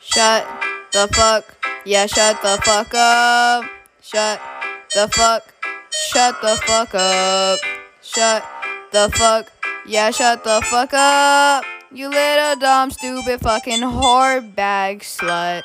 Shut the fuck. Yeah, shut the fuck up. Shut the fuck. Shut the fuck up. Shut the fuck. Yeah, shut the fuck up. You little dumb, stupid fucking whore bag slut.